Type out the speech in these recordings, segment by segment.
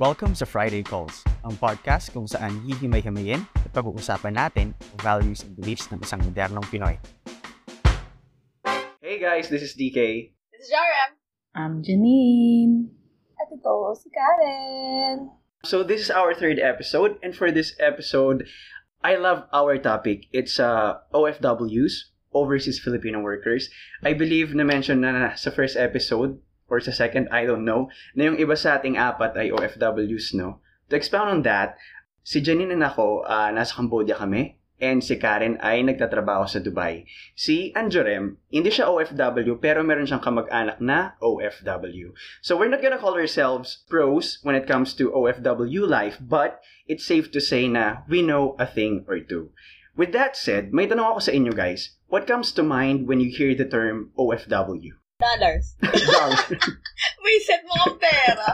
Welcome sa Friday Calls, ang podcast kung saan hihimay-himayin at pag-uusapan natin ang values and beliefs ng isang modernong Pinoy. Hey guys, this is DK. This is Jarem. I'm Janine. At ito, si Karen. So this is our third episode, and for this episode, I love our topic. It's uh, OFWs, Overseas Filipino Workers. I believe na-mention na, na sa first episode or sa second, I don't know, na yung iba sa ating apat ay OFWs, no? To expound on that, si Janine and ako, uh, nasa Cambodia kami, and si Karen ay nagtatrabaho sa Dubai. Si Anjorem, hindi siya OFW, pero meron siyang kamag-anak na OFW. So we're not gonna call ourselves pros when it comes to OFW life, but it's safe to say na we know a thing or two. With that said, may tanong ako sa inyo guys. What comes to mind when you hear the term OFW? Dollars. Dollars. May set mo ang pera.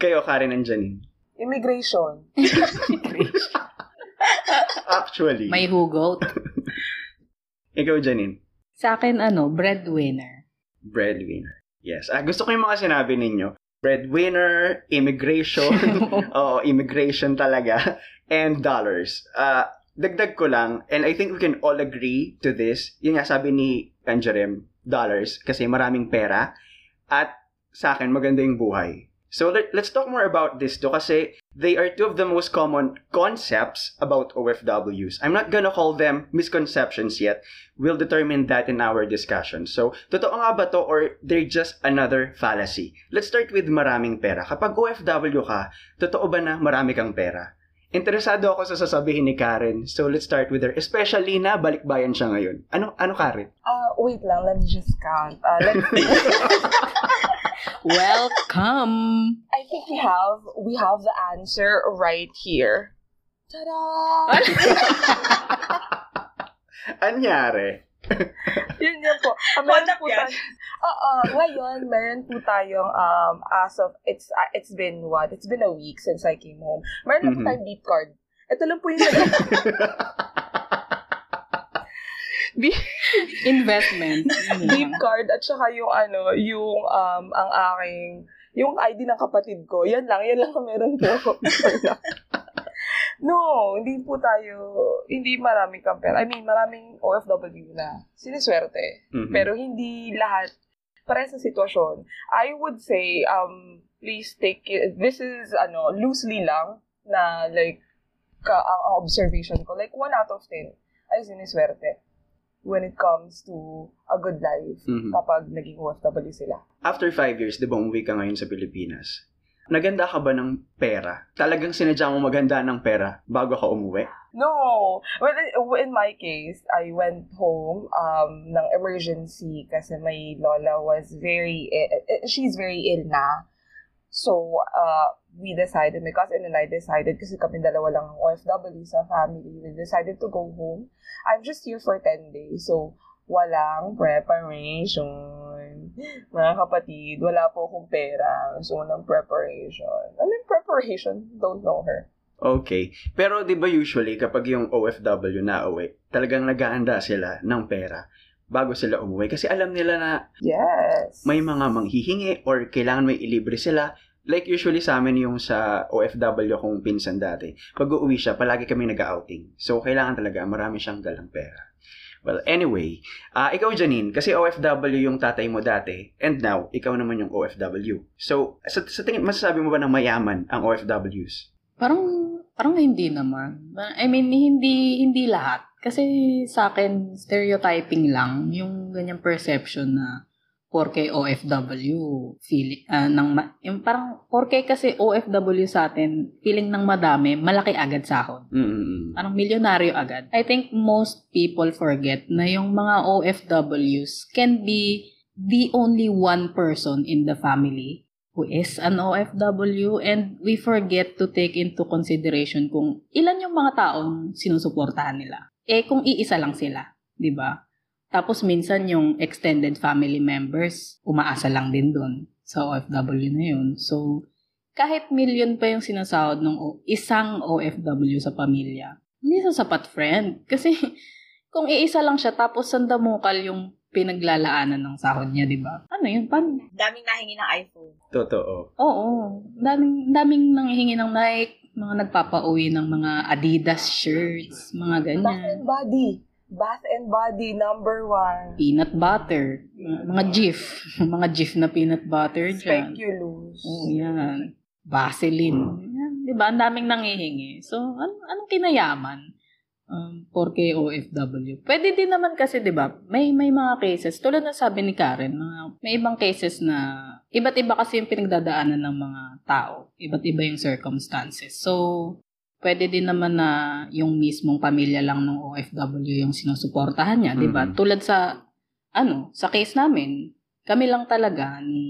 Kayo, Karen and Janine. Immigration. Actually. May hugot. Ikaw, Janine. Sa akin, ano, breadwinner. Breadwinner. Yes. Ah, gusto ko yung mga sinabi ninyo. Breadwinner, immigration. Oo, immigration talaga. And dollars. Ah, dagdag ko lang, and I think we can all agree to this. Yun nga, sabi ni Kanjarem, dollars, kasi maraming pera. At sa akin, maganda yung buhay. So let, let's talk more about this to kasi they are two of the most common concepts about OFWs. I'm not gonna call them misconceptions yet. We'll determine that in our discussion. So, totoo nga ba to or they're just another fallacy? Let's start with maraming pera. Kapag OFW ka, totoo ba na marami kang pera? Interesado ako sa sasabihin ni Karen. So, let's start with her. Especially na balikbayan siya ngayon. Ano, ano Karen? Uh, wait lang, let me just count. Uh, Welcome! I think we have we have the answer right here. Ta-da! Anyari? yun yun po. Uh, meron po yan? tayo- Oo, ngayon, meron po tayong, um, as of, it's, uh, it's been what? It's been a week since I came home. Meron na po tayong beep card. Ito lang po yung Investment. beep card at saka yung ano, yung um, ang aking, yung ID ng kapatid ko. Yan lang, yan lang ang meron po. no, hindi po tayo, hindi maraming kamper. I mean, maraming OFW na siniswerte. Mhm. Pero hindi lahat para sa sitwasyon. I would say, um, please take it, this is, ano, loosely lang na, like, ka, ang ang observation ko. Like, 1 out of 10 ay siniswerte when it comes to a good life Mhm. kapag naging OFW sila. After five years, di ba umuwi ka ngayon sa Pilipinas? Naganda ka ba ng pera? Talagang sinadya mo maganda ng pera bago ka umuwi? No! Well, in my case, I went home um, ng emergency kasi my lola was very, she's very ill na. So, uh, we decided, my cousin and I decided, kasi kami dalawa lang ang OFW sa family, we decided to go home. I'm just here for 10 days, so walang preparation. Mga kapatid, wala po akong pera, so walang preparation. Ano yung preparation? Don't know her. Okay. Pero di ba usually kapag yung OFW na uwi, talagang nag-aanda sila ng pera bago sila umuwi kasi alam nila na Yes. may mga manghihingi or kailangan may ilibre sila. Like usually sa amin yung sa OFW kong pinsan dati. Pag uuwi siya, palagi kami nag-outing. So, kailangan talaga marami siyang dalang pera. Well, anyway, ah ikaw Janine, kasi OFW yung tatay mo dati, and now, ikaw naman yung OFW. So, sa, sa tingin, masasabi mo ba na mayaman ang OFWs? Parang, parang hindi naman. I mean, hindi, hindi lahat. Kasi sa akin, stereotyping lang yung ganyang perception na porke OFW, feeling, ah, ng, ma- yung parang, porke kasi OFW sa atin, feeling ng madami, malaki agad sahod. Mm-mm. Parang milyonaryo agad. I think most people forget na yung mga OFWs can be the only one person in the family who is an OFW and we forget to take into consideration kung ilan yung mga taong sinusuportahan nila. Eh kung iisa lang sila, 'di ba? Tapos minsan yung extended family members umaasa lang din doon sa OFW na yun. So kahit million pa yung sinasahod ng o- isang OFW sa pamilya, hindi sa sapat friend. Kasi kung iisa lang siya tapos sandamukal yung pinaglalaanan ng sahod niya, di ba? Ano yun? Paano? Daming nahingi ng iPhone. Totoo. Oo. Daming, daming nanghihingi ng Nike, mga nagpapauwi ng mga Adidas shirts, mga ganyan. and Body. Bath and Body, number one. Peanut butter. Mga Jif. mga Jif na peanut butter dyan. Speculous. Oo, yan. Vaseline. Yan, di ba? Ang daming nangihingi. So, an- anong kinayaman? Um, porque OFW. Pwede din naman kasi, di ba, may, may mga cases, tulad na sabi ni Karen, mga, may ibang cases na iba't iba kasi yung pinagdadaanan ng mga tao. Iba't iba yung circumstances. So, pwede din naman na yung mismong pamilya lang ng OFW yung sinusuportahan niya, di ba? Mhm. Tulad sa, ano, sa case namin, kami lang talaga ni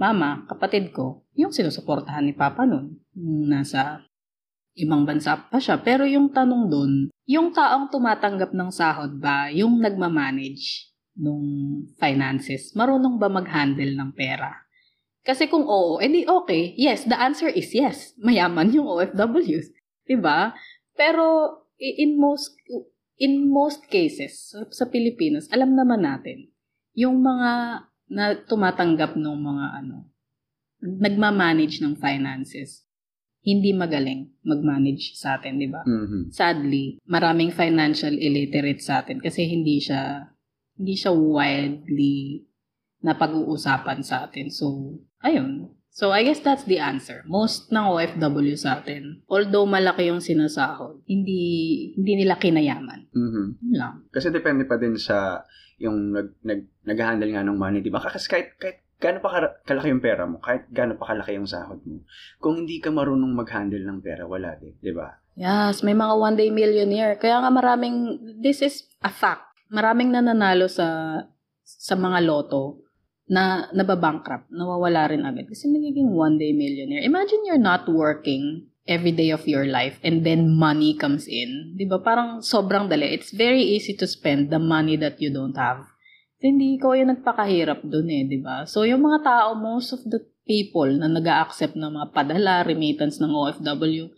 mama, kapatid ko, yung sinusuportahan ni Papa nun. Nung nasa ibang bansa pa siya. Pero yung tanong doon, yung taong tumatanggap ng sahod ba, yung nagmamanage nung finances, marunong ba mag-handle ng pera? Kasi kung oo, edi okay. Yes, the answer is yes. Mayaman yung OFWs. 'Di ba? Pero in most in most cases sa, sa Pilipinas, alam naman natin yung mga na tumatanggap ng mga ano nagmamanage ng finances hindi magaling mag-manage sa atin, di ba? Mhm. Sadly, maraming financial illiterate sa atin kasi hindi siya hindi siya widely na pag-uusapan sa atin. So, ayun. So, I guess that's the answer. Most ng OFW sa atin, although malaki yung sinasahod, hindi hindi nila kinayaman. Mhm. Yun lang. Kasi depende pa din sa yung nag, nag, nag-handle nga ng money, di ba? Kasi kahit, kahit gaano pa kalaki yung pera mo, kahit gaano pa kalaki yung sahod mo, kung hindi ka marunong mag-handle ng pera, wala din, di ba? Yes, may mga one day millionaire. Kaya nga maraming, this is a fact. Maraming nananalo sa sa mga loto na nababankrupt, nawawala rin agad. Kasi nagiging one day millionaire. Imagine you're not working every day of your life and then money comes in. Di ba? Parang sobrang dali. It's very easy to spend the money that you don't have. Hindi ikaw yung nagpakahirap dun eh, di ba? So, yung mga tao, most of the people na nag accept ng mga padala, remittance ng OFW,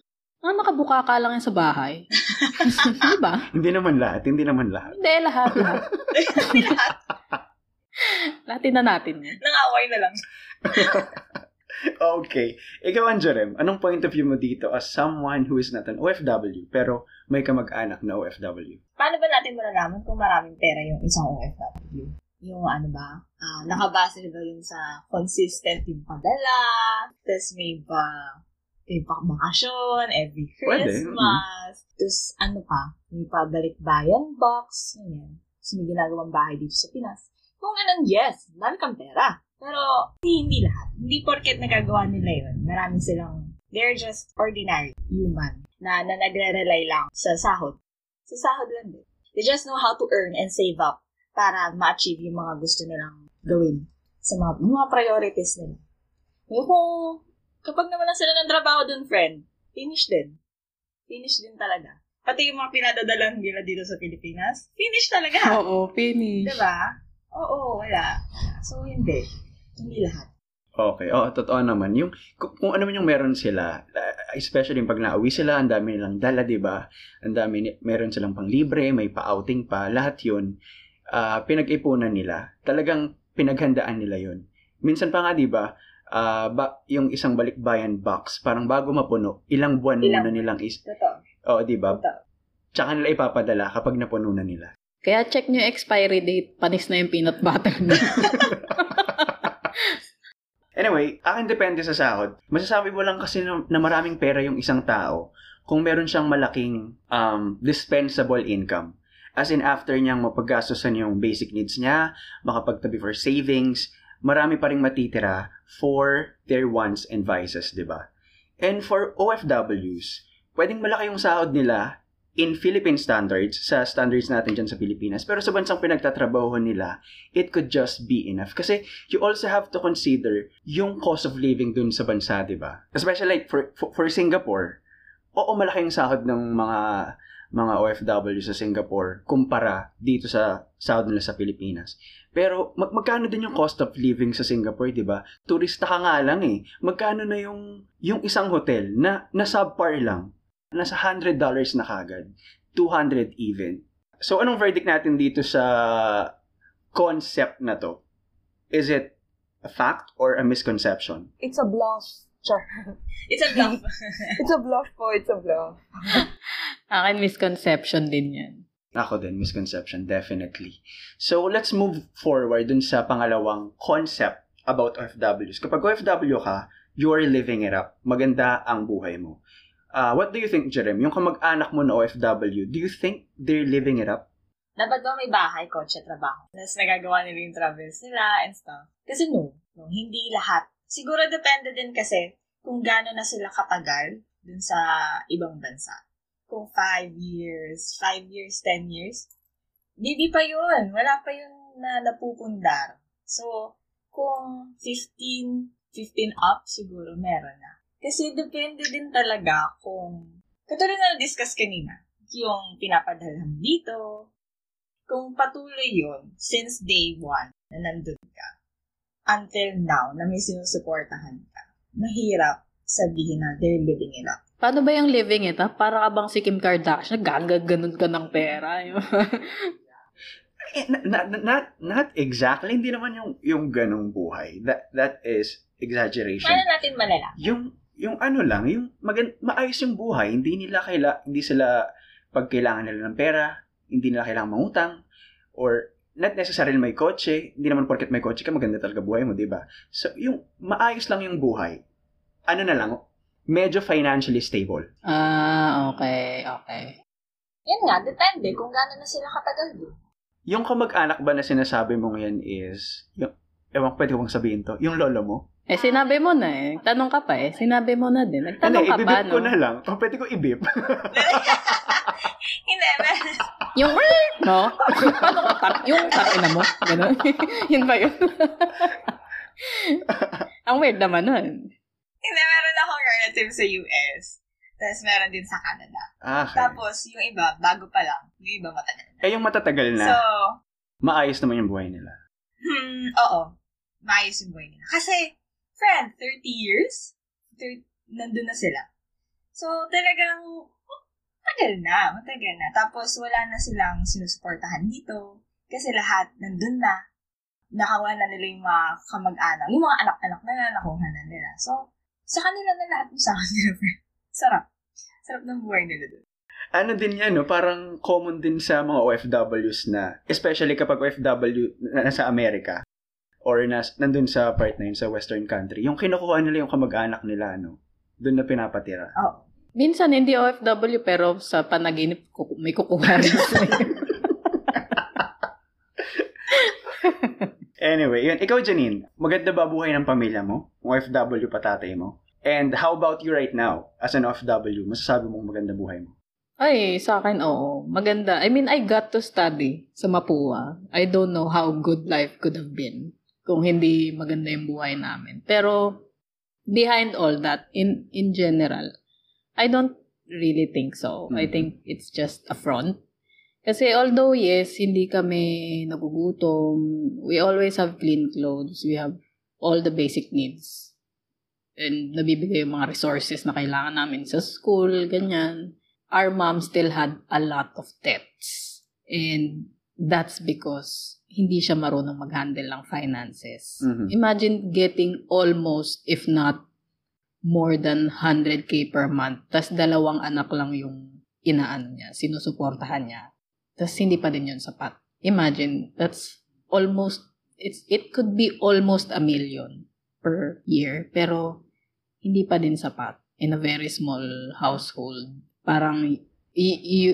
Ah, nakabuka ka lang yan sa bahay. Di ba? Hindi naman lahat, hindi naman lahat. Hindi, lahat, lahat. Lahatin na natin yan. Nangaway na lang. Okay. Ikaw, Anjarem, anong point of view mo dito as someone who is not an OFW, pero may kamag-anak na OFW? Paano ba natin malalaman kung maraming pera yung isang OFW? Yung ano ba, ah, nakabase ba yun sa consistent yung padala, tapos may ba, may bakasyon every Christmas, tapos ano pa, may pabalik-bayan box, ganyan. Tapos may ginagawang bahay dito sa Pinas. Kung ganun, yes, marami kang pera. Pero hindi, hindi lahat. Hindi porket nagagawa nila yun. Marami silang, they're just ordinary human na, na nagre-rely lang sa sahod. Sa sahod lang din. They just know how to earn and save up para ma-achieve yung mga gusto nilang gawin sa mga, mga priorities nila. Yung kung kapag naman sila ng trabaho dun, friend, finish din. Finish din talaga. Pati yung mga pinadadalan nila dito sa Pilipinas, finish talaga. Oo, finish. Diba? Oo, wala. So, hindi. Hindi lahat. Okay. Oo, totoo naman. Yung, kung, kung ano man yung meron sila, uh, especially yung pag nauwi sila, ang dami nilang dala, di ba? Ang dami, meron silang pang libre, may pa-outing pa, lahat yun, ah, pinag-ipunan nila. Talagang pinaghandaan nila yun. Minsan pa nga, di ba, ah, ba, yung isang balikbayan box, parang bago mapuno, ilang buwan Ilang muna nilang is... Totoo. Oo, di ba? Totoo. Tsaka nila ipapadala kapag napuno na nila. Kaya check nyo expiry date, panis na yung peanut butter na. Anyway, akin depende sa sahod. Masasabi mo lang kasi na, na maraming pera yung isang tao kung meron siyang malaking um, dispensable income. As in, after niyang mapaggastosan yung basic needs niya, makapagtabi for savings, marami pa rin matitira for their wants and vices, di ba? And for OFWs, pwedeng malaki yung sahod nila in Philippine standards, sa standards natin dyan sa Pilipinas. Pero sa bansang pinagtatrabaho nila, it could just be enough. Kasi you also have to consider yung cost of living dun sa bansa, di ba? Especially like for, for, for Singapore, oo, malaki yung sahod ng mga mga OFW sa Singapore kumpara dito sa sahod nila sa Pilipinas. Pero mag magkano din yung cost of living sa Singapore, 'di ba? Turista ka nga lang eh. Magkano na yung yung isang hotel na na subpar lang? Nasa $100 na kagad. 200 even. So anong verdict natin dito sa concept na to, is it a fact or a misconception? It's a bluff. Char. It's a bluff. It's a bluff po. It's a bluff. Akin misconception din yan. Ako din, misconception, definitely. So, let's move forward dun sa pangalawang concept about OFWs. Kapag OFW ka, you are living it up. Maganda ang buhay mo. Uh, what do you think, Jerem? Yung kamag-anak mo na OFW, do you think they're living it up? Dapat ba may bahay, kotse, trabaho? Tapos nagagawa nila yung travels nila and stuff. Kasi no, no, hindi lahat. Siguro depende din kasi kung gaano na sila katagal dun sa ibang bansa. Kung 5 years, 5 years, 10 years, hindi pa yun. Wala pa yun na napupundar. So, kung 15, 15 up, siguro meron na. Kasi depende din talaga kung, katulad na discuss kanina, yung pinapadalhan dito, kung patuloy yon since day one na nandun ka, until now na may sinusuportahan ka, mahirap sabihin na they're living it up. Paano ba yung living it, ha? Para ka bang si Kim Kardashian, gagaganon ka ng pera. Eh, not, not, not exactly. Hindi naman yung, yung ganong buhay. That, that is exaggeration. Paano natin malala? Yung, yung ano lang, yung magan, maayos yung buhay. Hindi nila kaila, hindi sila pag kailangan nila ng pera, hindi nila kailangan mangutang, or not necessarily may kotse, hindi naman porket may kotse ka, maganda talaga buhay mo, di ba? So, yung maayos lang yung buhay, ano na lang, medyo financially stable. Ah, okay, okay. Yan nga, depende kung gaano na sila katagal doon. Yung kamag-anak ba na sinasabi mo ngayon is, yung, ewan, pwede ko bang sabihin to, yung lolo mo? Eh, sinabi mo na eh. Tanong ka pa eh. Sinabi mo na din. Ano, Nagtanong ka ibibip pa, ko no? na lang. O, pwede ko ibip. Hindi, meron. Yung, no? Paano ko tar- yung tarina mo? Ganun. yun ba yun? Ang weird naman nun. Hindi, meron akong relative sa US. Tapos meron din sa Canada. Ah, okay. Tapos, yung iba, bago pa lang. Yung iba, matagal na. eh, yung matatagal na, So, maayos naman yung buhay nila. hmm, oo. Maayos yung buhay nila. Kasi, friend, 30 years, 30, nandun na sila. So, talagang, matagal na, matagal na. Tapos, wala na silang sinusuportahan dito. Kasi lahat nandun na. Nakawa na nila yung mga kamag-anak. Yung mga anak-anak na nakuha na nila. So, sa kanila na lahat sa kanila. Sarap. Sarap ng buhay nila doon. Ano din yan, no? Parang common din sa mga OFWs na, especially kapag OFW na nasa Amerika or nas, nandun sa part na yun, sa western country, yung kinukuha nila yung kamag-anak nila, no? Doon na pinapatira. Oo. Minsan hindi OFW pero sa panaginip kuku- may kukuha rin. Anyway, yun. Ikaw, Janine, maganda ba buhay ng pamilya mo? OFW pa tatay mo? And how about you right now, as an OFW? Masasabi mong maganda buhay mo? Ay, sa akin, oo. Maganda. I mean, I got to study sa Mapua. I don't know how good life could have been kung hindi maganda yung buhay namin. Pero, behind all that, in in general, I don't really think so. I Mhm. think it's just a front. Kasi although, yes, hindi kami nagugutom, we always have clean clothes, we have all the basic needs. And nabibigay yung mga resources na kailangan namin sa school, ganyan our mom still had a lot of debts. And that's because hindi siya marunong mag-handle ng finances. Mhm. Imagine getting almost, if not more than 100k per month, tas dalawang anak lang yung inaan niya, sinusuportahan niya. Tas hindi pa din yun sapat. Imagine, that's almost, it's, it could be almost a million per year, pero hindi pa din sapat in a very small household parang y- you,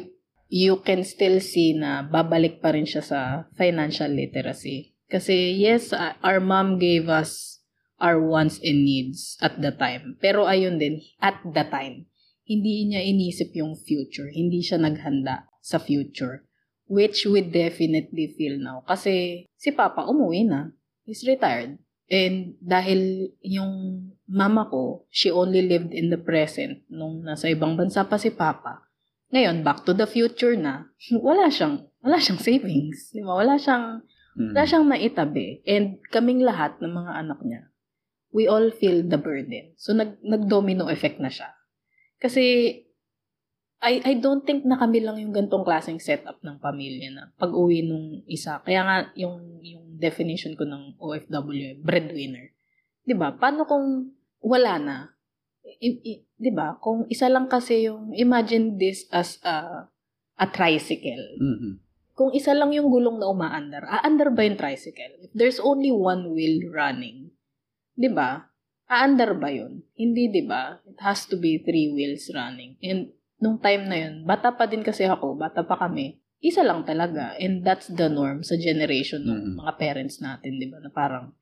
you can still see na babalik pa rin siya sa financial literacy. Kasi yes, our mom gave us our wants and needs at the time. Pero ayun din, at the time, hindi niya inisip yung future. Hindi siya naghanda sa future. Which we definitely feel now. Kasi si Papa umuwi na. He's retired. And dahil yung mama ko, she only lived in the present nung nasa ibang bansa pa si Papa. Ngayon, back to the future na, wala siyang, wala siyang savings. Di ba? Wala siyang, Mm. wala siyang naitabi. And kaming lahat ng mga anak niya, we all feel the burden. So, nag, nag-domino effect na siya. Kasi, I, I don't think na kami lang yung gantong klaseng setup ng pamilya na pag-uwi nung isa. Kaya nga, yung, yung definition ko ng OFW, breadwinner. 'Di ba? Paano kung wala na? I, i, 'di ba? Kung isa lang kasi yung imagine this as a a tricycle. Mhm. Kung isa lang yung gulong na umaandar, aandar ba yung tricycle? If there's only one wheel running, 'di ba? Aandar ba yun? Hindi, 'di ba? It has to be three wheels running. And nung time na yun, bata pa din kasi ako, bata pa kami. Isa lang talaga. And that's the norm sa generation ng Mhm. mga parents natin, 'di ba? Na parang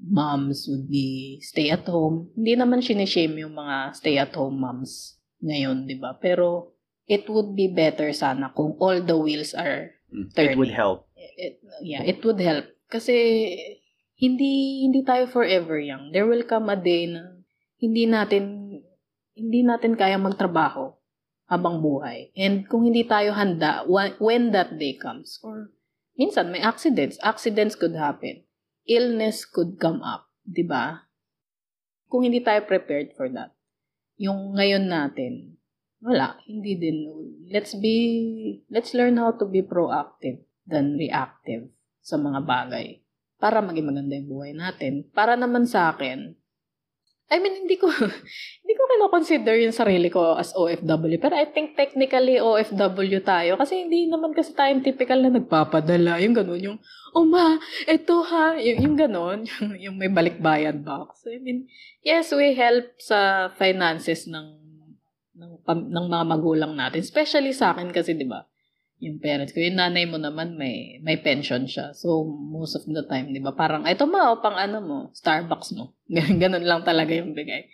moms would be stay at home. Hindi naman sinishame yung mga stay at home moms ngayon, 'di ba? Pero it would be better sana kung all the wheels are Mm. It Turning. would help. it, yeah, it would help kasi hindi hindi tayo forever young. There will come a day na hindi natin hindi natin kaya magtrabaho habang buhay. And kung hindi tayo handa wh- when that day comes or minsan may accidents, accidents could happen. Illness could come up, 'di ba? Kung hindi tayo prepared for that. Yung ngayon natin, wala, hindi din. Let's be, let's learn how to be proactive than reactive sa mga bagay para maging maganda yung buhay natin. Para naman sa akin, I mean, hindi ko, hindi ko kino-consider yung sarili ko as OFW. Pero I think technically OFW tayo. Kasi hindi naman kasi tayong typical na nagpapadala. Yung ganun, yung, oh ma, eto ha. Yung, yung ganun, yung, yung may balikbayan box. So, I mean, yes, we help sa finances ng ng, ng mga magulang natin. Especially sa akin kasi, di ba, yung parents ko, yung nanay mo naman may may pension siya. So, most of the time, di ba, parang, ito ma, o, pang ano mo, Starbucks mo. Ganun lang talaga yung bigay.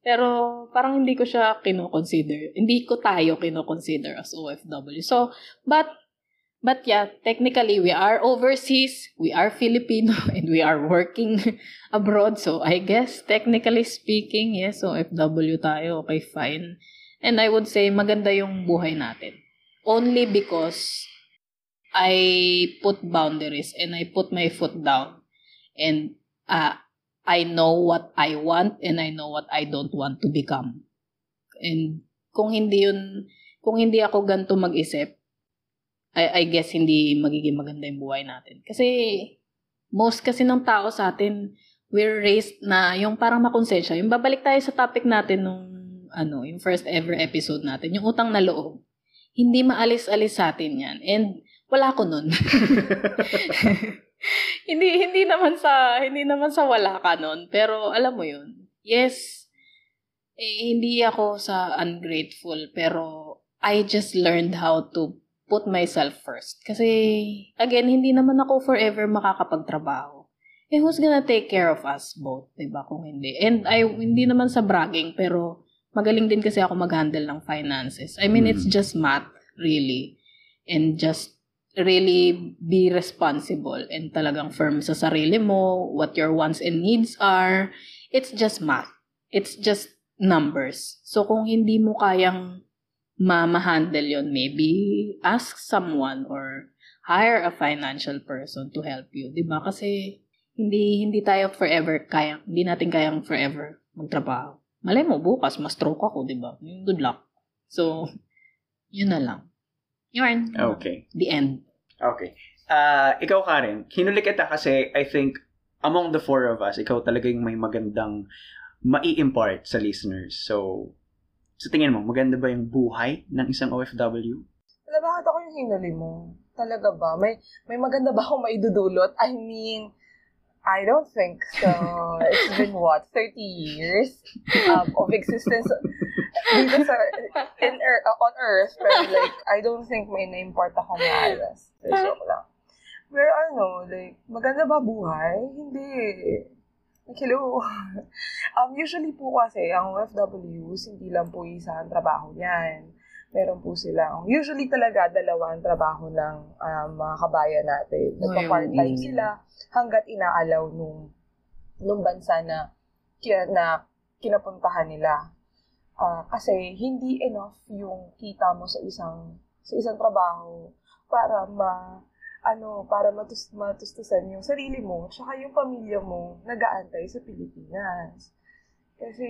Pero, parang hindi ko siya kino-consider. Hindi ko tayo kino-consider as OFW. So, but, but yeah, technically, we are overseas, we are Filipino, and we are working abroad. So, I guess, technically speaking, yes, OFW tayo. Okay, fine. And I would say, maganda yung buhay natin. Only because I put boundaries and I put my foot down. And uh, I know what I want and I know what I don't want to become. And kung hindi yun, kung hindi ako ganito mag-isip, I, I guess hindi magiging maganda yung buhay natin. Kasi most kasi ng tao sa atin, we're raised na yung parang makonsensya. Yung babalik tayo sa topic natin nung ano, yung first ever episode natin, yung utang na loob. Hindi maalis-alis sa atin yan. And wala ko nun. hindi hindi naman sa hindi naman sa wala ka nun, pero alam mo yun. Yes, eh, hindi ako sa ungrateful, pero I just learned how to put myself first. Kasi, again, hindi naman ako forever makakapagtrabaho. Eh, who's gonna take care of us both? Diba? Kung hindi. And I, hindi naman sa bragging, pero magaling din kasi ako mag-handle ng finances. I mean, it's Mm. just math, really. And just really be responsible and talagang firm sa sarili mo, what your wants and needs are. It's just math. It's just numbers. So, kung hindi mo kayang ma-handle yon maybe ask someone or hire a financial person to help you. 'di ba Kasi hindi hindi tayo forever kaya, hindi natin kayang forever magtrabaho. Malay mo, bukas, ma-stroke ako, di ba? Good luck. So, yun na lang. Yun. Okay. The end. Okay. Ah, ikaw Karen, hinuli kita kasi I think among the four of us, ikaw talaga yung may magandang mai-impart sa listeners. So, sa tingin mo, maganda ba yung buhay ng isang OFW? Wala, bakit ako yung hinuli mo? Talaga ba? May, may maganda ba akong maidudulot? I mean, I don't think so. It's been what, 30 years um, of existence dito sa, in, uh, on Earth. Pero like, I don't think may na-import akong maayos. Pero joke lang. Pero ano, like, maganda ba buhay? Hindi. Like, hello. um, usually po kasi, ang OFWs, hindi lang po isa ang trabaho niyan meron po silang, usually talaga dalawa ang trabaho ng um, mga kabayan natin. Nagpa-part-time sila hanggat inaalaw nung, nung bansa na, na kinapuntahan nila. Ah, kasi hindi enough yung kita mo sa isang sa isang trabaho para ma ano para matus matustusan yung sarili mo tsaka yung pamilya mo nag-aantay sa Pilipinas. Kasi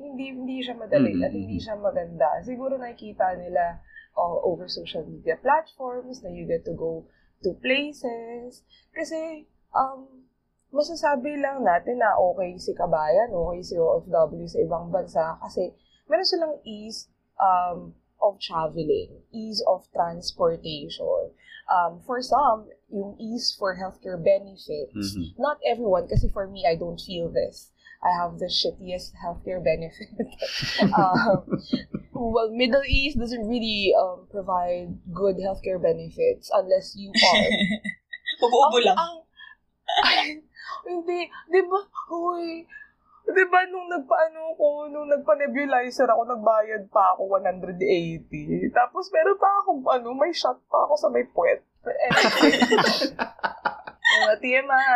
hindi hindi siya madali Mm, at hindi siya maganda. Siguro nakikita nila oh, over social media platforms na you get to go to places. Kasi um, masasabi lang natin na okay si kabayan, okay si OFW sa ibang bansa kasi meron silang ease um, of traveling, ease of transportation. Um, for some, yung ease for healthcare benefits. Mhm. Not everyone, kasi for me, I don't feel this. I have the shittiest healthcare benefit. um, well, Middle East doesn't really um, provide good healthcare benefits unless you are Ubo lang. ang, ay, hindi, di ba, uy, di ba nung nagpaano ko, nung nagpa-nebulizer ako, nagbayad pa ako 180. Tapos meron pa ako, ano, may shot pa ako sa may puwet. Anyway, uh, TMI.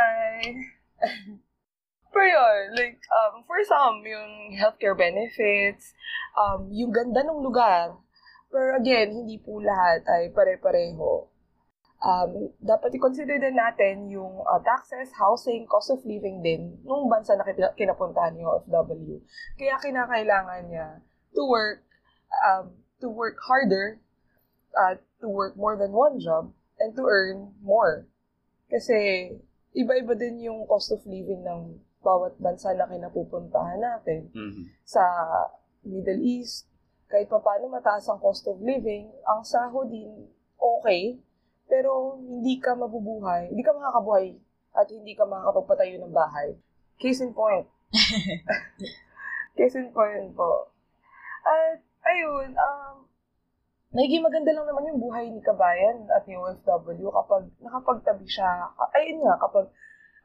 Pero yun, like, um, for some, yung healthcare benefits, um, yung ganda ng lugar. Pero again, hindi po lahat ay pare-pareho um, dapat i-consider din natin yung uh, taxes, housing, cost of living din nung bansa na kina- kinapuntahan ni OFW. Kaya kinakailangan niya to work um, to work harder, uh, to work more than one job, and to earn more. Kasi iba-iba din yung cost of living ng bawat bansa na kinapupuntahan natin Mhm. sa Middle East, kahit pa paano mataas ang cost of living, ang sahod din okay, pero hindi ka mabubuhay, hindi ka makakabuhay at hindi ka makakapagpatayo ng bahay. Case in point. Case in point po. At ayun, um, nagiging maganda lang naman yung buhay ni Kabayan at ni OFW kapag nakapagtabi siya, ayun nga, kapag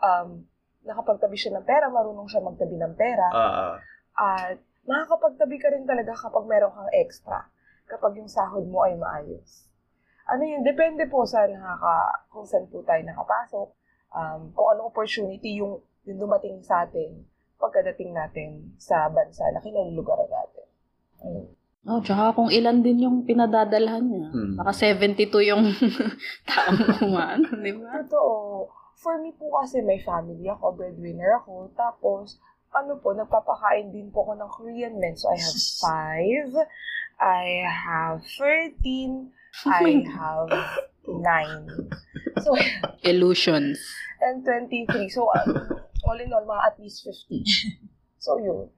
um, nakapagtabi siya ng pera, marunong siya magtabi ng pera, ah. at makakapagtabi ka rin talaga kapag meron kang extra. Kapag yung sahod mo ay maayos. Ano yun? Depende po sa nakaka, kung saan po tayo nakapasok. Um, kung anong opportunity yung, yung dumating sa atin pagkadating natin sa bansa na kinalulugaran natin. Ayun. Oh, tsaka kung ilan din yung pinadadalhan niya. Hmm. Baka 72 yung taong umaano, di ba? Totoo. For me po kasi may family ako, breadwinner ako. Tapos, ano po, nagpapakain din po ako ng Korean men. So, I have five. I have 13. I have nine. So, Illusions. and 23. So, um, all in all, mga at least 50. So, yun.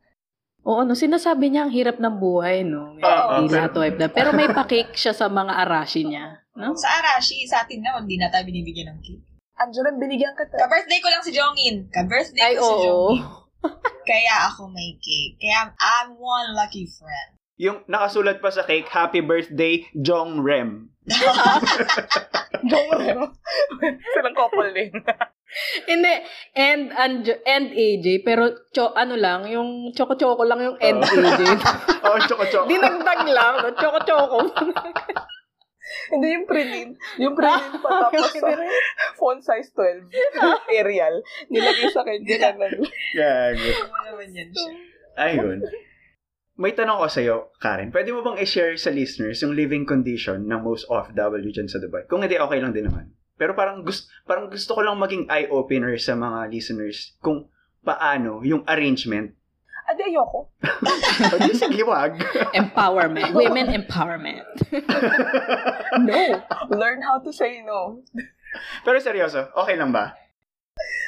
Oo, no, sinasabi niya ang hirap ng buhay, no? Oo, Hindi pero- lahat wife na. Pero may pa-cake siya sa mga arashi niya. No? Sa Arashi, sa atin na, hindi na tayo binibigyan ng cake. Andiyan ang binigyan ka. Ka-birthday ko lang si Jongin. Ka-birthday Ay, ko si oo. Jongin. Kaya ako may cake. Kaya I'm one lucky friend. Yung nakasulat pa sa cake, Happy Birthday, Jong Rem. Jong Rem. Silang couple din. Hindi, and, and, and AJ, pero cho, ano lang, yung choco-choco lang yung and Oo. AJ. Oh, choko-choko. Dinagdag lang, no? choco-choco. Hindi yung prinin. Yung prinin pa tapos sa font size 12. Arial. Nilagay sa kanya na Gago. Naman yan siya? Ayun. May tanong ko sa'yo, Karen. Pwede mo bang i-share sa listeners yung living condition ng most OFW dyan sa Dubai? Kung hindi, okay lang din naman. Pero parang gusto, parang gusto ko lang maging eye-opener sa mga listeners kung paano yung arrangement. Adi, ayoko. O di, sige, wag. empowerment. Women empowerment. No. Learn how to say no. Pero seryoso, okay lang ba?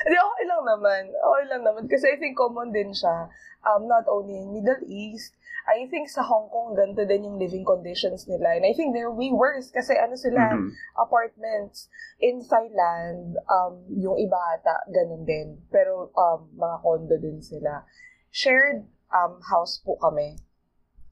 Hindi, okay lang naman. Okay lang naman. Kasi I think common din siya. Um, not only in Middle East, I think sa Hong Kong, ganito din yung living conditions nila. And I think they're way worse kasi ano sila, Mhm. apartments. In Thailand, um, yung iba ata, ganun din. Pero um, mga condo din sila. Shared um, house po kami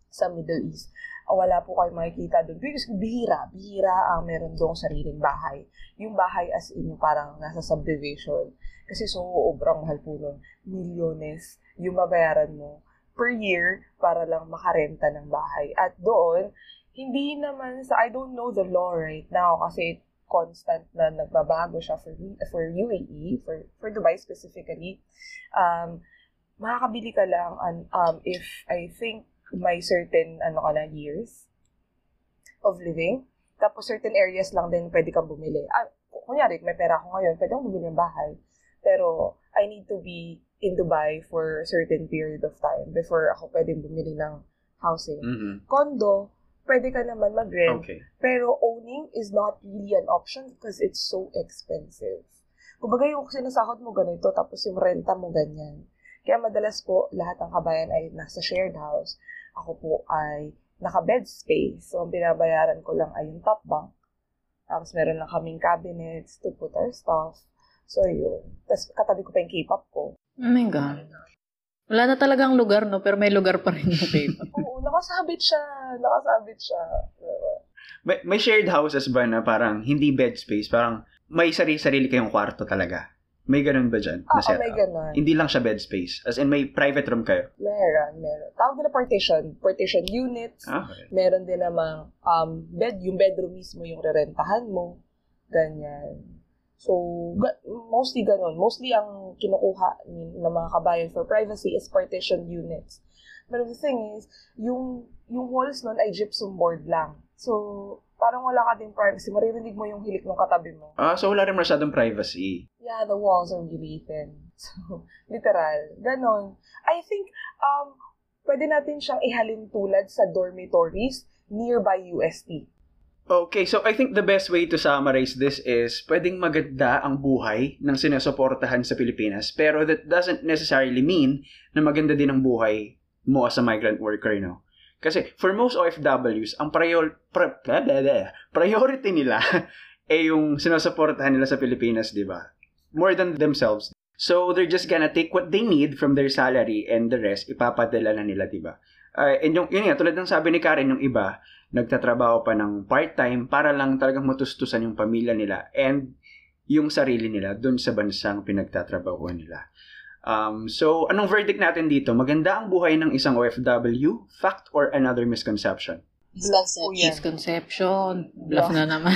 sa Middle East. Ah, wala po kayo makikita doon. Because bihira, bihira ang meron doong sariling bahay. Yung bahay as in yung parang nasa subdivision. Kasi sobrang mahal po nun. Milyones yung mabayaran mo per year para lang makarenta ng bahay. At doon, hindi naman sa, I don't know the law right now kasi constant na nagbabago siya for, for UAE, for, for Dubai specifically. Um, makakabili ka lang an- um, if I think may certain ano ka na years of living. Tapos certain areas lang din pwede kang bumili. Ah, kunyari, may pera ako ngayon, pwede akong bumili ng bahay. Pero I need to be in Dubai for a certain period of time before ako pwedeng bumili ng housing. Mhm. Condo, pwede ka naman mag-rent, Okay. pero owning is not really an option because it's so expensive. Kumbaga yung sinasahod mo ganito, tapos yung renta mo ganyan. Kaya madalas po, lahat ng kabayan ay nasa shared house. Ako po ay naka-bed space. So, ang binabayaran ko lang ay yung top bunk. Tapos meron lang kaming cabinets to put our stuff. So, yun. Tapos katabi ko pa yung K-pop ko. Oh my God. Wala na talagang lugar, no? Pero may lugar pa rin yung K-pop. Oo, nakasabit siya. Nakasabit siya. Diba? May, may shared houses ba na parang hindi bed space, parang may sarili-sarili kayong kwarto talaga? May ganun ba dyan? Ah, oh, may ganun. Hindi lang siya bed space. As in, may private room kayo. Meron, meron. Tawag nila partition. Partition units. Okay. Meron din namang um, bed, yung bedroom mismo yung rerentahan mo. Ganyan. So, ga- mostly ganun. Mostly ang kinukuha ni, ng mga kabayan for privacy is partition units. But the thing is, yung, yung walls nun ay gypsum board lang. So, parang wala ka din privacy. Maririnig mo yung hilik ng katabi mo. Ah, so wala rin masyadong privacy. Yeah, the walls are really thin. So, literal. Ganon. I think, um, pwede natin siyang ihalin tulad sa dormitories nearby UST. Okay, so I think the best way to summarize this is pwedeng maganda ang buhay ng sinusuportahan sa Pilipinas, pero that doesn't necessarily mean na maganda din ang buhay mo as a migrant worker, no? Kasi for most OFWs, ang prior, pri- blah, blah, blah, priority nila ay yung sinusuportahan nila sa Pilipinas, di ba? More than themselves. So they're just gonna take what they need from their salary and the rest, ipapadala na nila, di ba? Uh, and yung, yun nga, tulad ng sabi ni Karen, yung iba, nagtatrabaho pa ng part-time para lang talagang matustusan yung pamilya nila and yung sarili nila dun sa bansang pinagtatrabaho nila. Um, so, anong verdict natin dito? Maganda ang buhay ng isang OFW? Fact or another misconception? Yeah. Misconception. Bluff na naman.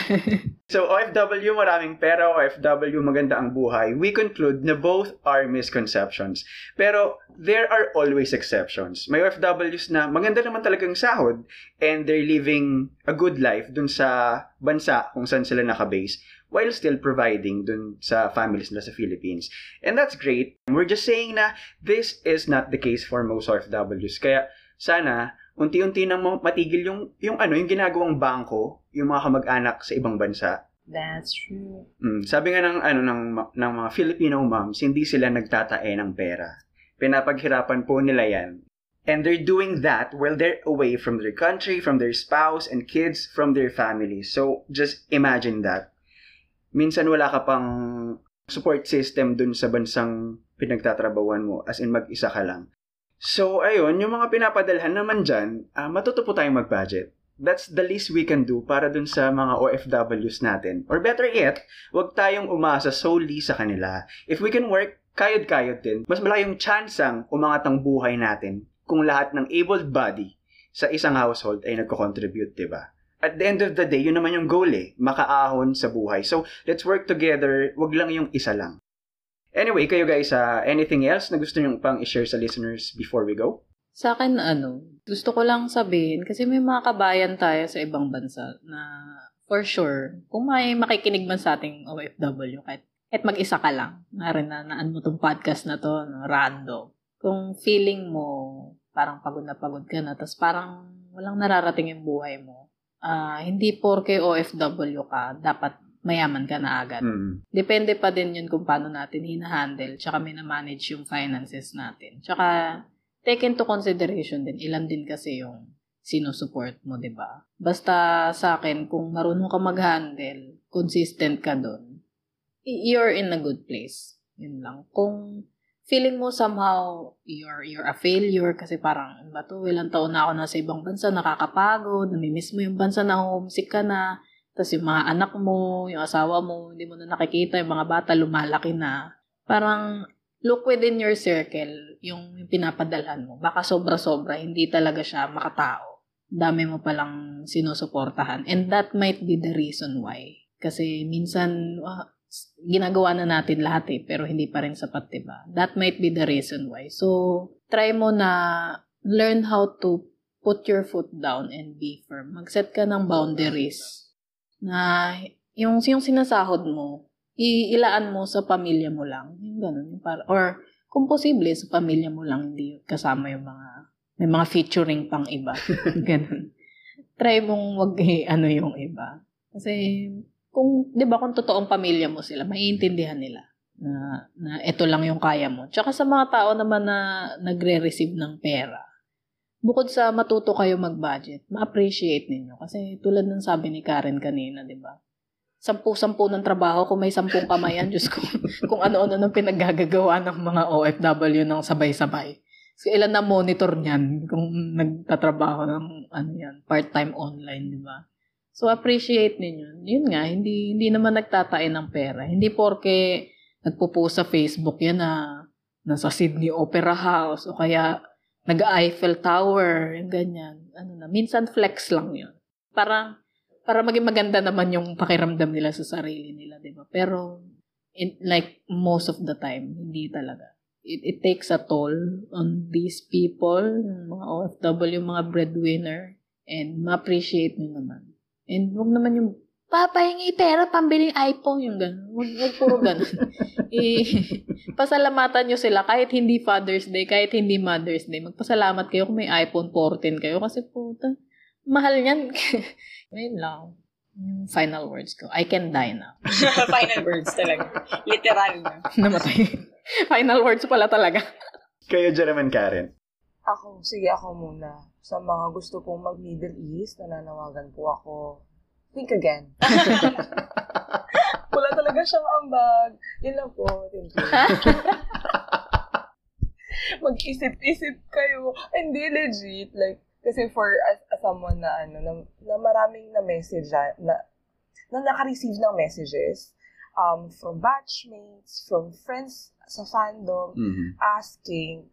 So, OFW, maraming pera, OFW, maganda ang buhay. We conclude na both are misconceptions. Pero, there are always exceptions. May OFWs na maganda naman talagang sahod and they're living a good life dun sa bansa kung saan sila nakabase while still providing dun sa families nila sa Philippines. And that's great. We're just saying na this is not the case for most OFWs. Kaya, sana, unti-unti nang matigil yung, yung ano, yung ginagawang bangko, yung mga kamag-anak sa ibang bansa. That's true. Mm, sabi nga ng ano ng ng mga Filipino moms, hindi sila nagtatae ng pera. Pinapaghirapan po nila 'yan. And they're doing that while they're away from their country, from their spouse and kids, from their family. So just imagine that. Minsan wala ka pang support system dun sa bansang pinagtatrabawan mo as in mag-isa ka lang. So ayun, yung mga pinapadalhan naman dyan, uh, matuto tayong mag-budget. That's the least we can do para dun sa mga OFWs natin. Or better yet, wag tayong umasa solely sa kanila. If we can work, kayod-kayod din. Mas malayong chansang umangat ang buhay natin kung lahat ng able body sa isang household ay nagko-contribute, di ba? At the end of the day, yun naman yung goal eh, makaahon sa buhay. So, let's work together, wag lang yung isa lang. Anyway, kayo guys, uh, anything else na gusto nyo pang i-share sa listeners before we go? Sa akin, ano, gusto ko lang sabihin, kasi may mga kabayan tayo sa ibang bansa na for sure, kung may makikinig man sa ating OFW, kahit, kahit mag-isa ka lang, narin na naan mo tong podcast na to, no, random. Kung feeling mo, parang pagod na pagod ka na, tapos parang walang nararating yung buhay mo, ah hindi porke OFW ka, dapat mayaman ka na agad. Mm. Depende pa din yun kung paano natin hinahandle, tsaka manage yung finances natin. Tsaka, take into consideration din, ilan din kasi yung sinusupport mo, di ba? Basta sa akin, kung marunong ka mag-handle, consistent ka doon, you're in a good place. Yun lang. Kung feeling mo somehow you're you're a failure kasi parang ano ba to, ilang taon na ako nasa ibang bansa, nakakapagod, namimiss mo yung bansa na homesick ka na, tapos yung mga anak mo, yung asawa mo, hindi mo na nakikita, yung mga bata lumalaki na. Parang look within your circle, yung, yung pinapadalhan mo. Baka sobra-sobra, hindi talaga siya makatao. Dami mo palang sinusuportahan. And that might be the reason why. Kasi minsan, uh, ginagawa na natin lahat eh, pero hindi pa rin sapat, diba? That might be the reason why. So, try mo na learn how to put your foot down and be firm. Mag-set ka ng boundaries na yung, yung sinasahod mo, iilaan mo sa pamilya mo lang. Yung ganun. Yung para, or Kung posible, sa pamilya mo lang, hindi kasama yung mga, may mga featuring pang iba. Ganun. Try mong wag eh, ano yung iba. Kasi, kung, di ba, kung totoong pamilya mo sila, maiintindihan nila na, na ito lang yung kaya mo. Tsaka sa mga tao naman na nagre-receive ng pera, bukod sa matuto kayo mag-budget, ma-appreciate ninyo. Kasi tulad ng sabi ni Karen kanina, di ba? Sampu-sampu ng trabaho, kung may sampung kamayan, Diyos ko, kung ano-ano nang pinaggagawa ng mga OFW ng sabay-sabay. So, ilan na monitor niyan kung nagtatrabaho ng ano yan, part-time online, di ba? So, appreciate ninyo. Yun nga, hindi, hindi naman nagtatain ng pera. Hindi porke nagpo-post sa Facebook yan na nasa Sydney Opera House o kaya nag-Eiffel Tower, yung ganyan. Ano na, minsan flex lang yun. Para, para maging maganda naman yung pakiramdam nila sa sarili nila, di ba? Pero, in, like, most of the time, hindi talaga. It, it takes a toll on these people, yung mga OFW, mga breadwinner, and ma-appreciate nyo naman. And wag naman yung papahingi pera, pambiling iPhone, yung gano'n. Wag, wag puro gano'n. eh, pasalamatan nyo sila kahit hindi Father's Day, kahit hindi Mother's Day. Magpasalamat kayo kung may iPhone 14 kayo kasi puta, mahal yan. Ayun lang. Yung final words ko. I can die now. Final words talaga. Literal na. Namatay. final words pala talaga. Kayo, Jeremy Karen. Ako, sige ako muna. Sa mga gusto pong mag-Middle East, nananawagan po ako, think again. Wala talaga siyang ambag. Yun lang po. Thank you. Mag-isip-isip kayo. Hindi, legit. Like, kasi for as, as someone na ano, na, na maraming na message na, na, na naka-receive ng messages um, from batchmates, from friends sa fandom, Mhm. asking,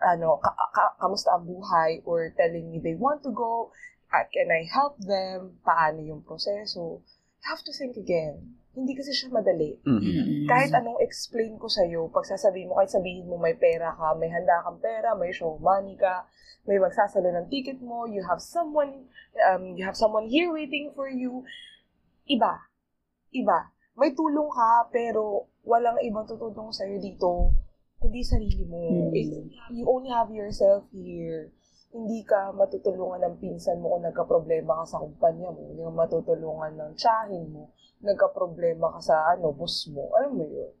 ano, ka, ka, kamusta ang buhay or telling me they want to go, uh, can I help them, paano yung proseso. You have to think again. Hindi kasi siya madali. Mhm. Kahit anong explain ko sa'yo, pag sasabihin mo, kahit sabihin mo may pera ka, may handa kang pera, may show money ka, may magsasalo ng ticket mo, you have someone, um, you have someone here waiting for you. Iba. Iba. May tulong ka, pero walang ibang tutulong sa'yo dito, kundi sarili mo. It- you only have yourself here. Hindi ka matutulungan ng pinsan mo kung nagka-problema ka sa kumpanya mo. Hindi ka matutulungan ng tsahin mo. Nagka-problema ka sa ano, boss mo. Alam mo yun?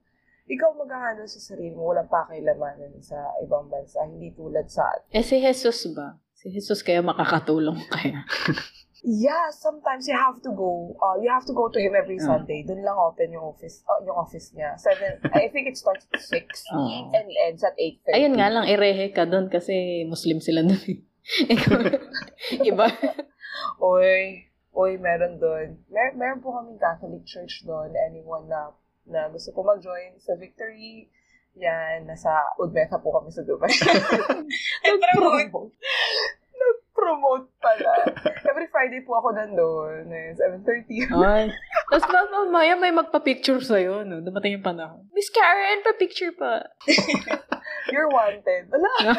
Ikaw maghahandle sa sarili mo. Walang pakilamanan sa ibang bansa. Hindi tulad sa Eh si Jesus ba? Si Jesus kaya makakatulong kaya. Yeah, sometimes you have to go. Uh, you have to go to him every Yeah. Sunday. Doon lang open yung office, uh, yung office niya. Seven. I think it starts at six Oo. and ends at eight. Ayun nga lang, irehe ka doon kasi Muslim sila doon. eh. Iba. Oy, oy, meron doon. Mer meron po kaming Catholic Church doon. Anyone na na gusto po mag-join sa Victory, yan, nasa Udmeta po kami sa Dubai. Nag-promote. Nag-promote pala. Every Friday po ako nandun. Eh, 7.30. Ay. Tapos ma- mamaya may magpa-picture sa'yo, no? Dumating yung panahon. Miss Karen, pa-picture pa. You're wanted. Wala.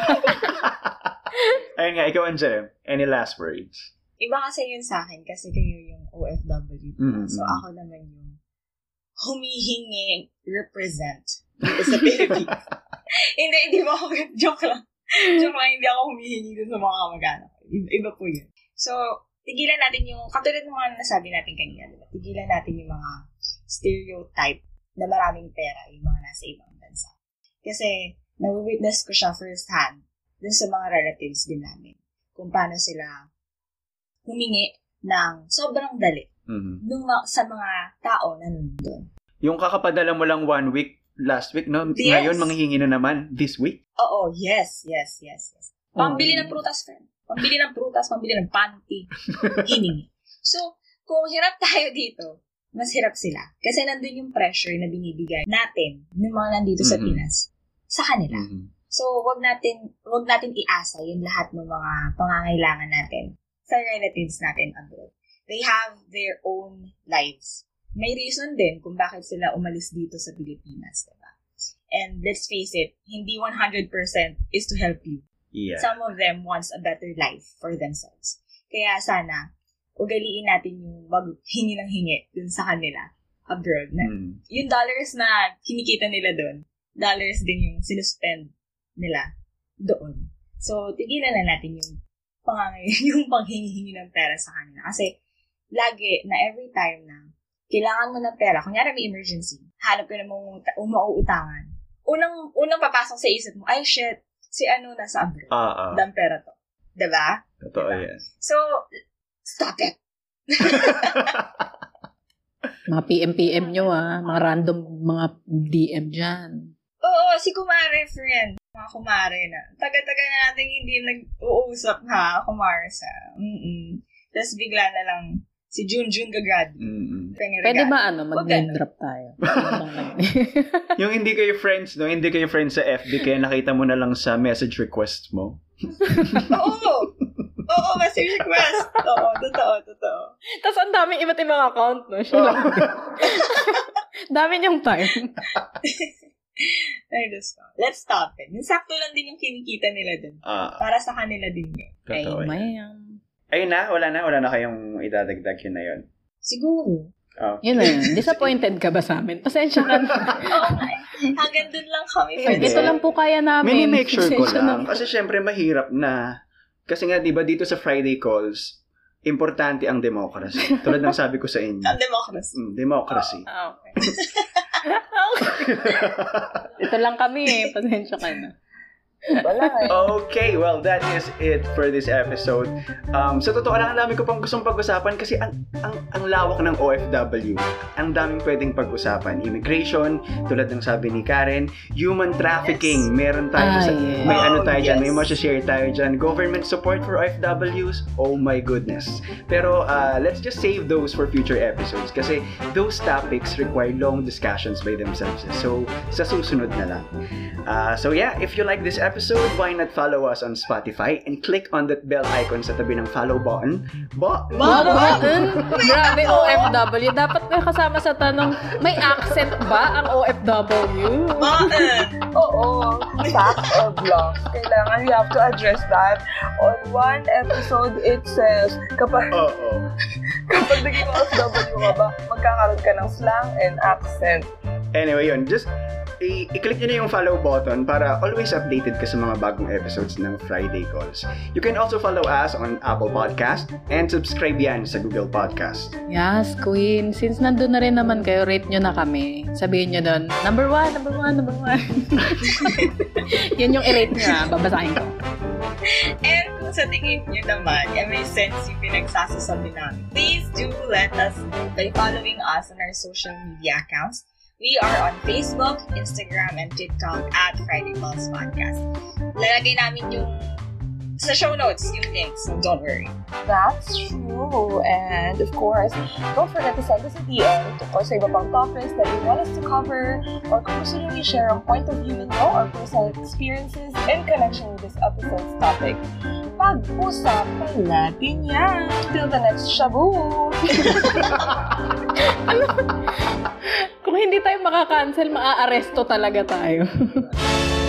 Ayun nga, ikaw, Jerem. Any last words? Iba kasi yun sa akin kasi kayo yung OFW. Mhm. So ako naman yung humihingi represent sa Philippines. hindi, hindi mo ako, joke lang. joke lang, hindi ako humihingi dun sa mga kamag-anak. Iba, po yun. So, tigilan natin yung, katulad ng mga nasabi natin kanina, diba? tigilan natin yung mga stereotype na maraming pera yung mga nasa ibang bansa. Kasi, na-witness ko siya first hand dun sa mga relatives din namin. Kung paano sila humingi ng sobrang dali Mhm. nung sa mga tao na nandun. Yung kakapadala mo lang one week last week, no? Yes. Ngayon, manghihingi na naman this week. Oo, yes, yes, yes, yes. Pambili ng prutas, friend. Pambili ng prutas, pambili ng panty. Hiningi. So, kung hirap tayo dito, mas hirap sila. Kasi nandun yung pressure na binibigay natin ng mga nandito sa Mhm. Pinas sa kanila. Mhm. So, wag natin, wag natin iasa yung lahat ng mga pangangailangan natin sa relatives natin abroad. They have their own lives. May reason din kung bakit sila umalis dito sa Pilipinas, diba? And let's face it, hindi 100% is to help you. Yeah. Some of them wants a better life for themselves. Kaya sana, ugaliin natin yung wag hingi ng hingi dun sa kanila abroad. Na, Mhm. yung dollars na kinikita nila doon, dollars din yung sinuspend nila doon. So, tigilan na natin yung pangangay, yung panghingi ng pera sa kanila. Kasi, lagi na every time na kailangan mo ng pera, kunyari may emergency, hanap ka na mong umauutangan. Unang, unang papasok sa isip mo, ay shit, si ano nasa abroad. Ah, ah. Dang pera to. Diba? Totoo Diba? yan. So, stop it. Mga PM-PM nyo ah. Mga random mga DM dyan. Oo, si Kumare, friend. Mga Kumare na. Taga-taga na natin hindi nag-uusap ha, Kumare sa. Mm-mm. Tapos bigla na lang si Junjun gagrad. Mm-mm. Pwede ba ano, mag-name drop tayo? Yung hindi kayo friends, no? Hindi kayo friends sa FB, kaya nakita mo na lang sa message request mo. Oo! Oo, message request. Oo, totoo, totoo. Tapos ang daming iba't ibang account, no? Siya lang. Dami niyong time. Ay, Diyos ko. Let's stop it. Yung sakto lang din yung kinikita nila dun. Ah, Para sa kanila din yun. Ay, mayam. Ayun na, wala na, wala na kayong idadagdag yun na yun. Siguro. Oh. Yun na yun. Disappointed ka ba sa amin? Pasensya ka na. Oo. Hanggang dun lang kami. Hindi. Ito lang po kaya namin. Mini-make sure ko lang. na. Kasi syempre mahirap na. Kasi nga, di ba, dito sa Friday calls, importante ang democracy. Tulad ng sabi ko sa inyo. Ang democracy. Mm, democracy. Ah, okay. Ito lang kami eh. Pasensya ka na. Wala eh. Okay, well, that is it for this episode. Um, sa totoo lang, ang dami ko pang gustong pag-usapan kasi ang, ang, ang lawak ng OFW. Ang daming pwedeng pag-usapan. Immigration, tulad ng sabi ni Karen. Human trafficking, meron tayo Ah, sa, yes. may ano Oh, tayo dyan, may yes. share tayo dyan. Government support for OFWs, oh my goodness. Pero uh, let's just save those for future episodes kasi those topics require long discussions by themselves. So, sa susunod na lang. Uh, so yeah, if you like this episode, why not follow us on Spotify and click on that bell icon sa tabi ng follow button. Bo- Wow, button? Grabe, OFW. Dapat may kasama sa tanong, may accent ba ang OFW? Bakit? Oo. Fact or bluff. Kailangan we have to address that on one episode itself. Kapag, Oo. kapag naging OFW ka ba, magkakaroon ka ng slang and accent. Anyway, yun. Just i-click nyo na yung follow button para always updated ka sa mga bagong episodes ng Friday Calls. You can also follow us on Apple Podcast and subscribe yan sa Google Podcast. Yes, Queen. Since nandun na rin naman kayo, rate nyo na kami. Sabihin nyo doon, number one, number one, number one. Yan yung i-rate nyo ah. Babasahin ko. And kung sa tingin nyo naman, eh, may sense yung pinagsasasabi namin, please do let us know by following us on our social media accounts. We are on Facebook, Instagram, and TikTok at Friday Calls Podcast. Lalagay namin yung sa show notes yung links, so don't worry. That's true. And of course, don't forget to send us a DM tungkol sa iba pang topics that you want us to cover or kung gusto nyo i-share ang point of view ninyo or personal experiences in connection with this episode's topic. Pag-usapan natin yan. Till the next shabu! Kung hindi tayo makakancel, maa-aresto talaga tayo.